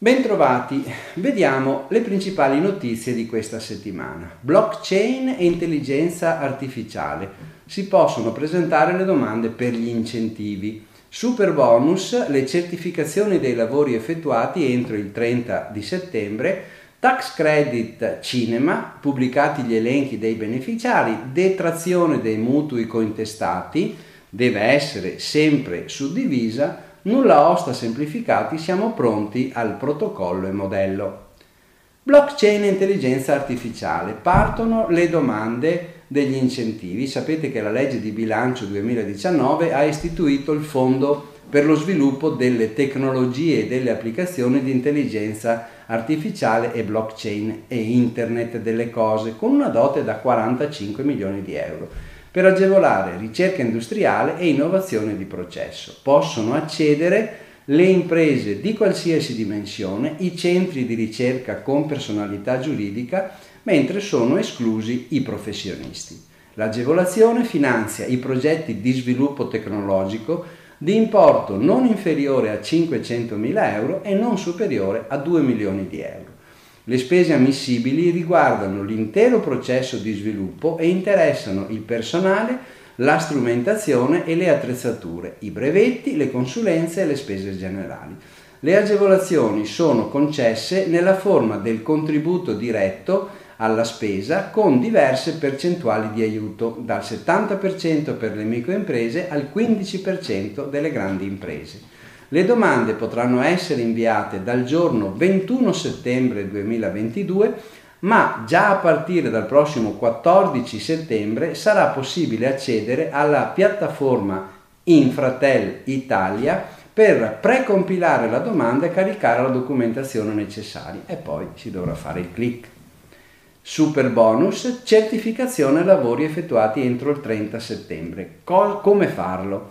Bentrovati, vediamo le principali notizie di questa settimana. Blockchain e intelligenza artificiale. Si possono presentare le domande per gli incentivi. Super bonus, le certificazioni dei lavori effettuati entro il 30 di settembre, tax credit cinema, pubblicati gli elenchi dei beneficiari, detrazione dei mutui cointestati, deve essere sempre suddivisa, nulla osta semplificati, siamo pronti al protocollo e modello. Blockchain e intelligenza artificiale. Partono le domande degli incentivi. Sapete che la legge di bilancio 2019 ha istituito il Fondo per lo sviluppo delle tecnologie e delle applicazioni di intelligenza artificiale e blockchain e internet delle cose con una dote da 45 milioni di euro per agevolare ricerca industriale e innovazione di processo. Possono accedere le imprese di qualsiasi dimensione, i centri di ricerca con personalità giuridica, mentre sono esclusi i professionisti. L'agevolazione finanzia i progetti di sviluppo tecnologico di importo non inferiore a 500.000 euro e non superiore a 2 milioni di euro. Le spese ammissibili riguardano l'intero processo di sviluppo e interessano il personale, la strumentazione e le attrezzature, i brevetti, le consulenze e le spese generali. Le agevolazioni sono concesse nella forma del contributo diretto alla spesa con diverse percentuali di aiuto, dal 70% per le microimprese al 15% delle grandi imprese. Le domande potranno essere inviate dal giorno 21 settembre 2022, ma già a partire dal prossimo 14 settembre sarà possibile accedere alla piattaforma Infratel Italia per precompilare la domanda e caricare la documentazione necessaria e poi si dovrà fare il clic. Super bonus, certificazione lavori effettuati entro il 30 settembre. Co- come farlo?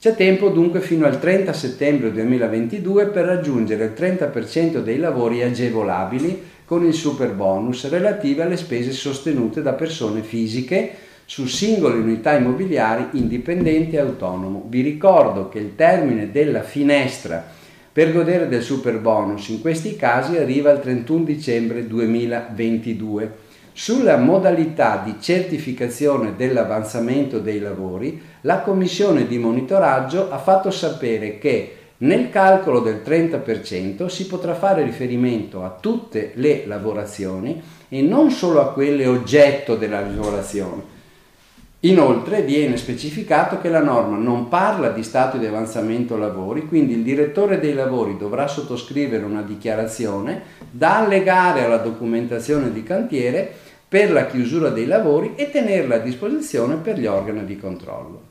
C'è tempo dunque fino al 30 settembre 2022 per raggiungere il 30% dei lavori agevolabili con il super bonus relativi alle spese sostenute da persone fisiche su singole unità immobiliari indipendenti e autonomo. Vi ricordo che il termine della finestra per godere del super bonus in questi casi arriva il 31 dicembre 2022. Sulla modalità di certificazione dell'avanzamento dei lavori, la commissione di monitoraggio ha fatto sapere che nel calcolo del 30% si potrà fare riferimento a tutte le lavorazioni e non solo a quelle oggetto della lavorazione. Inoltre viene specificato che la norma non parla di stato di avanzamento lavori, quindi il direttore dei lavori dovrà sottoscrivere una dichiarazione da allegare alla documentazione di cantiere per la chiusura dei lavori e tenerla a disposizione per gli organi di controllo.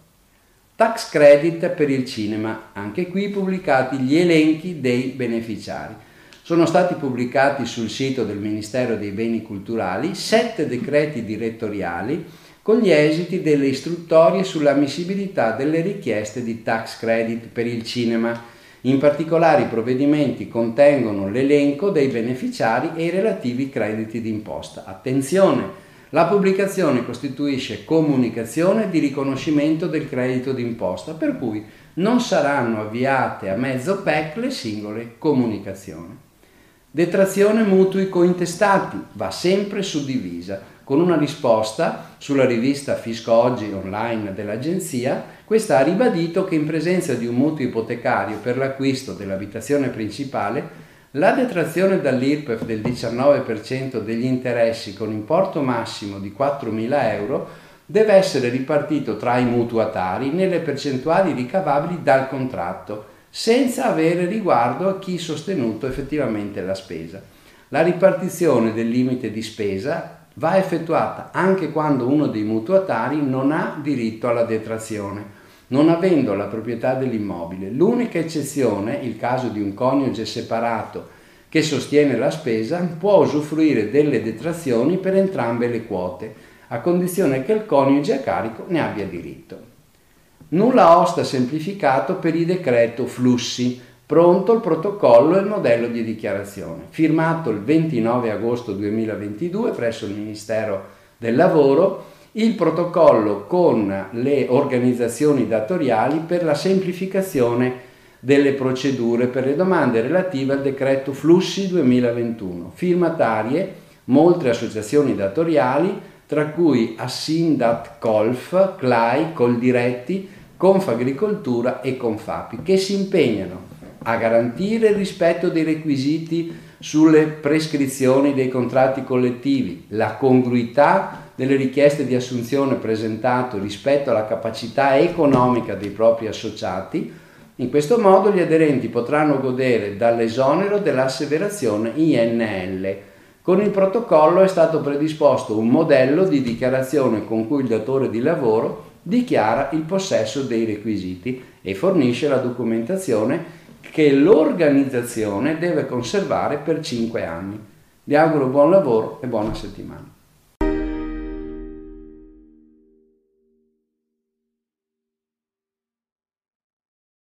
Tax credit per il cinema, anche qui pubblicati gli elenchi dei beneficiari. Sono stati pubblicati sul sito del Ministero dei Beni Culturali sette decreti direttoriali con gli esiti delle istruttorie sull'ammissibilità delle richieste di tax credit per il cinema in particolare i provvedimenti contengono l'elenco dei beneficiari e i relativi crediti d'imposta. Attenzione! La pubblicazione costituisce comunicazione di riconoscimento del credito d'imposta, per cui non saranno avviate a mezzo PEC le singole comunicazioni. Detrazione mutui cointestati va sempre suddivisa con una risposta sulla rivista Fisco Oggi online dell'agenzia, questa ha ribadito che in presenza di un mutuo ipotecario per l'acquisto dell'abitazione principale, la detrazione dall'IRPEF del 19% degli interessi con importo massimo di 4.000 euro deve essere ripartito tra i mutuatari nelle percentuali ricavabili dal contratto, senza avere riguardo a chi sostenuto effettivamente la spesa. La ripartizione del limite di spesa va effettuata anche quando uno dei mutuatari non ha diritto alla detrazione, non avendo la proprietà dell'immobile. L'unica eccezione, il caso di un coniuge separato che sostiene la spesa, può usufruire delle detrazioni per entrambe le quote, a condizione che il coniuge a carico ne abbia diritto. Nulla osta semplificato per il decreto flussi, Pronto il protocollo e il modello di dichiarazione, firmato il 29 agosto 2022 presso il Ministero del Lavoro il protocollo con le organizzazioni datoriali per la semplificazione delle procedure per le domande relative al decreto Flussi 2021. Firmatarie molte associazioni datoriali, tra cui Assindat Colf, CLAI, Coldiretti, Confagricoltura e Confapi, che si impegnano a garantire il rispetto dei requisiti sulle prescrizioni dei contratti collettivi, la congruità delle richieste di assunzione presentate rispetto alla capacità economica dei propri associati, in questo modo gli aderenti potranno godere dall'esonero dell'asseverazione INL. Con il protocollo è stato predisposto un modello di dichiarazione con cui il datore di lavoro dichiara il possesso dei requisiti e fornisce la documentazione che l'organizzazione deve conservare per 5 anni. Vi auguro buon lavoro e buona settimana.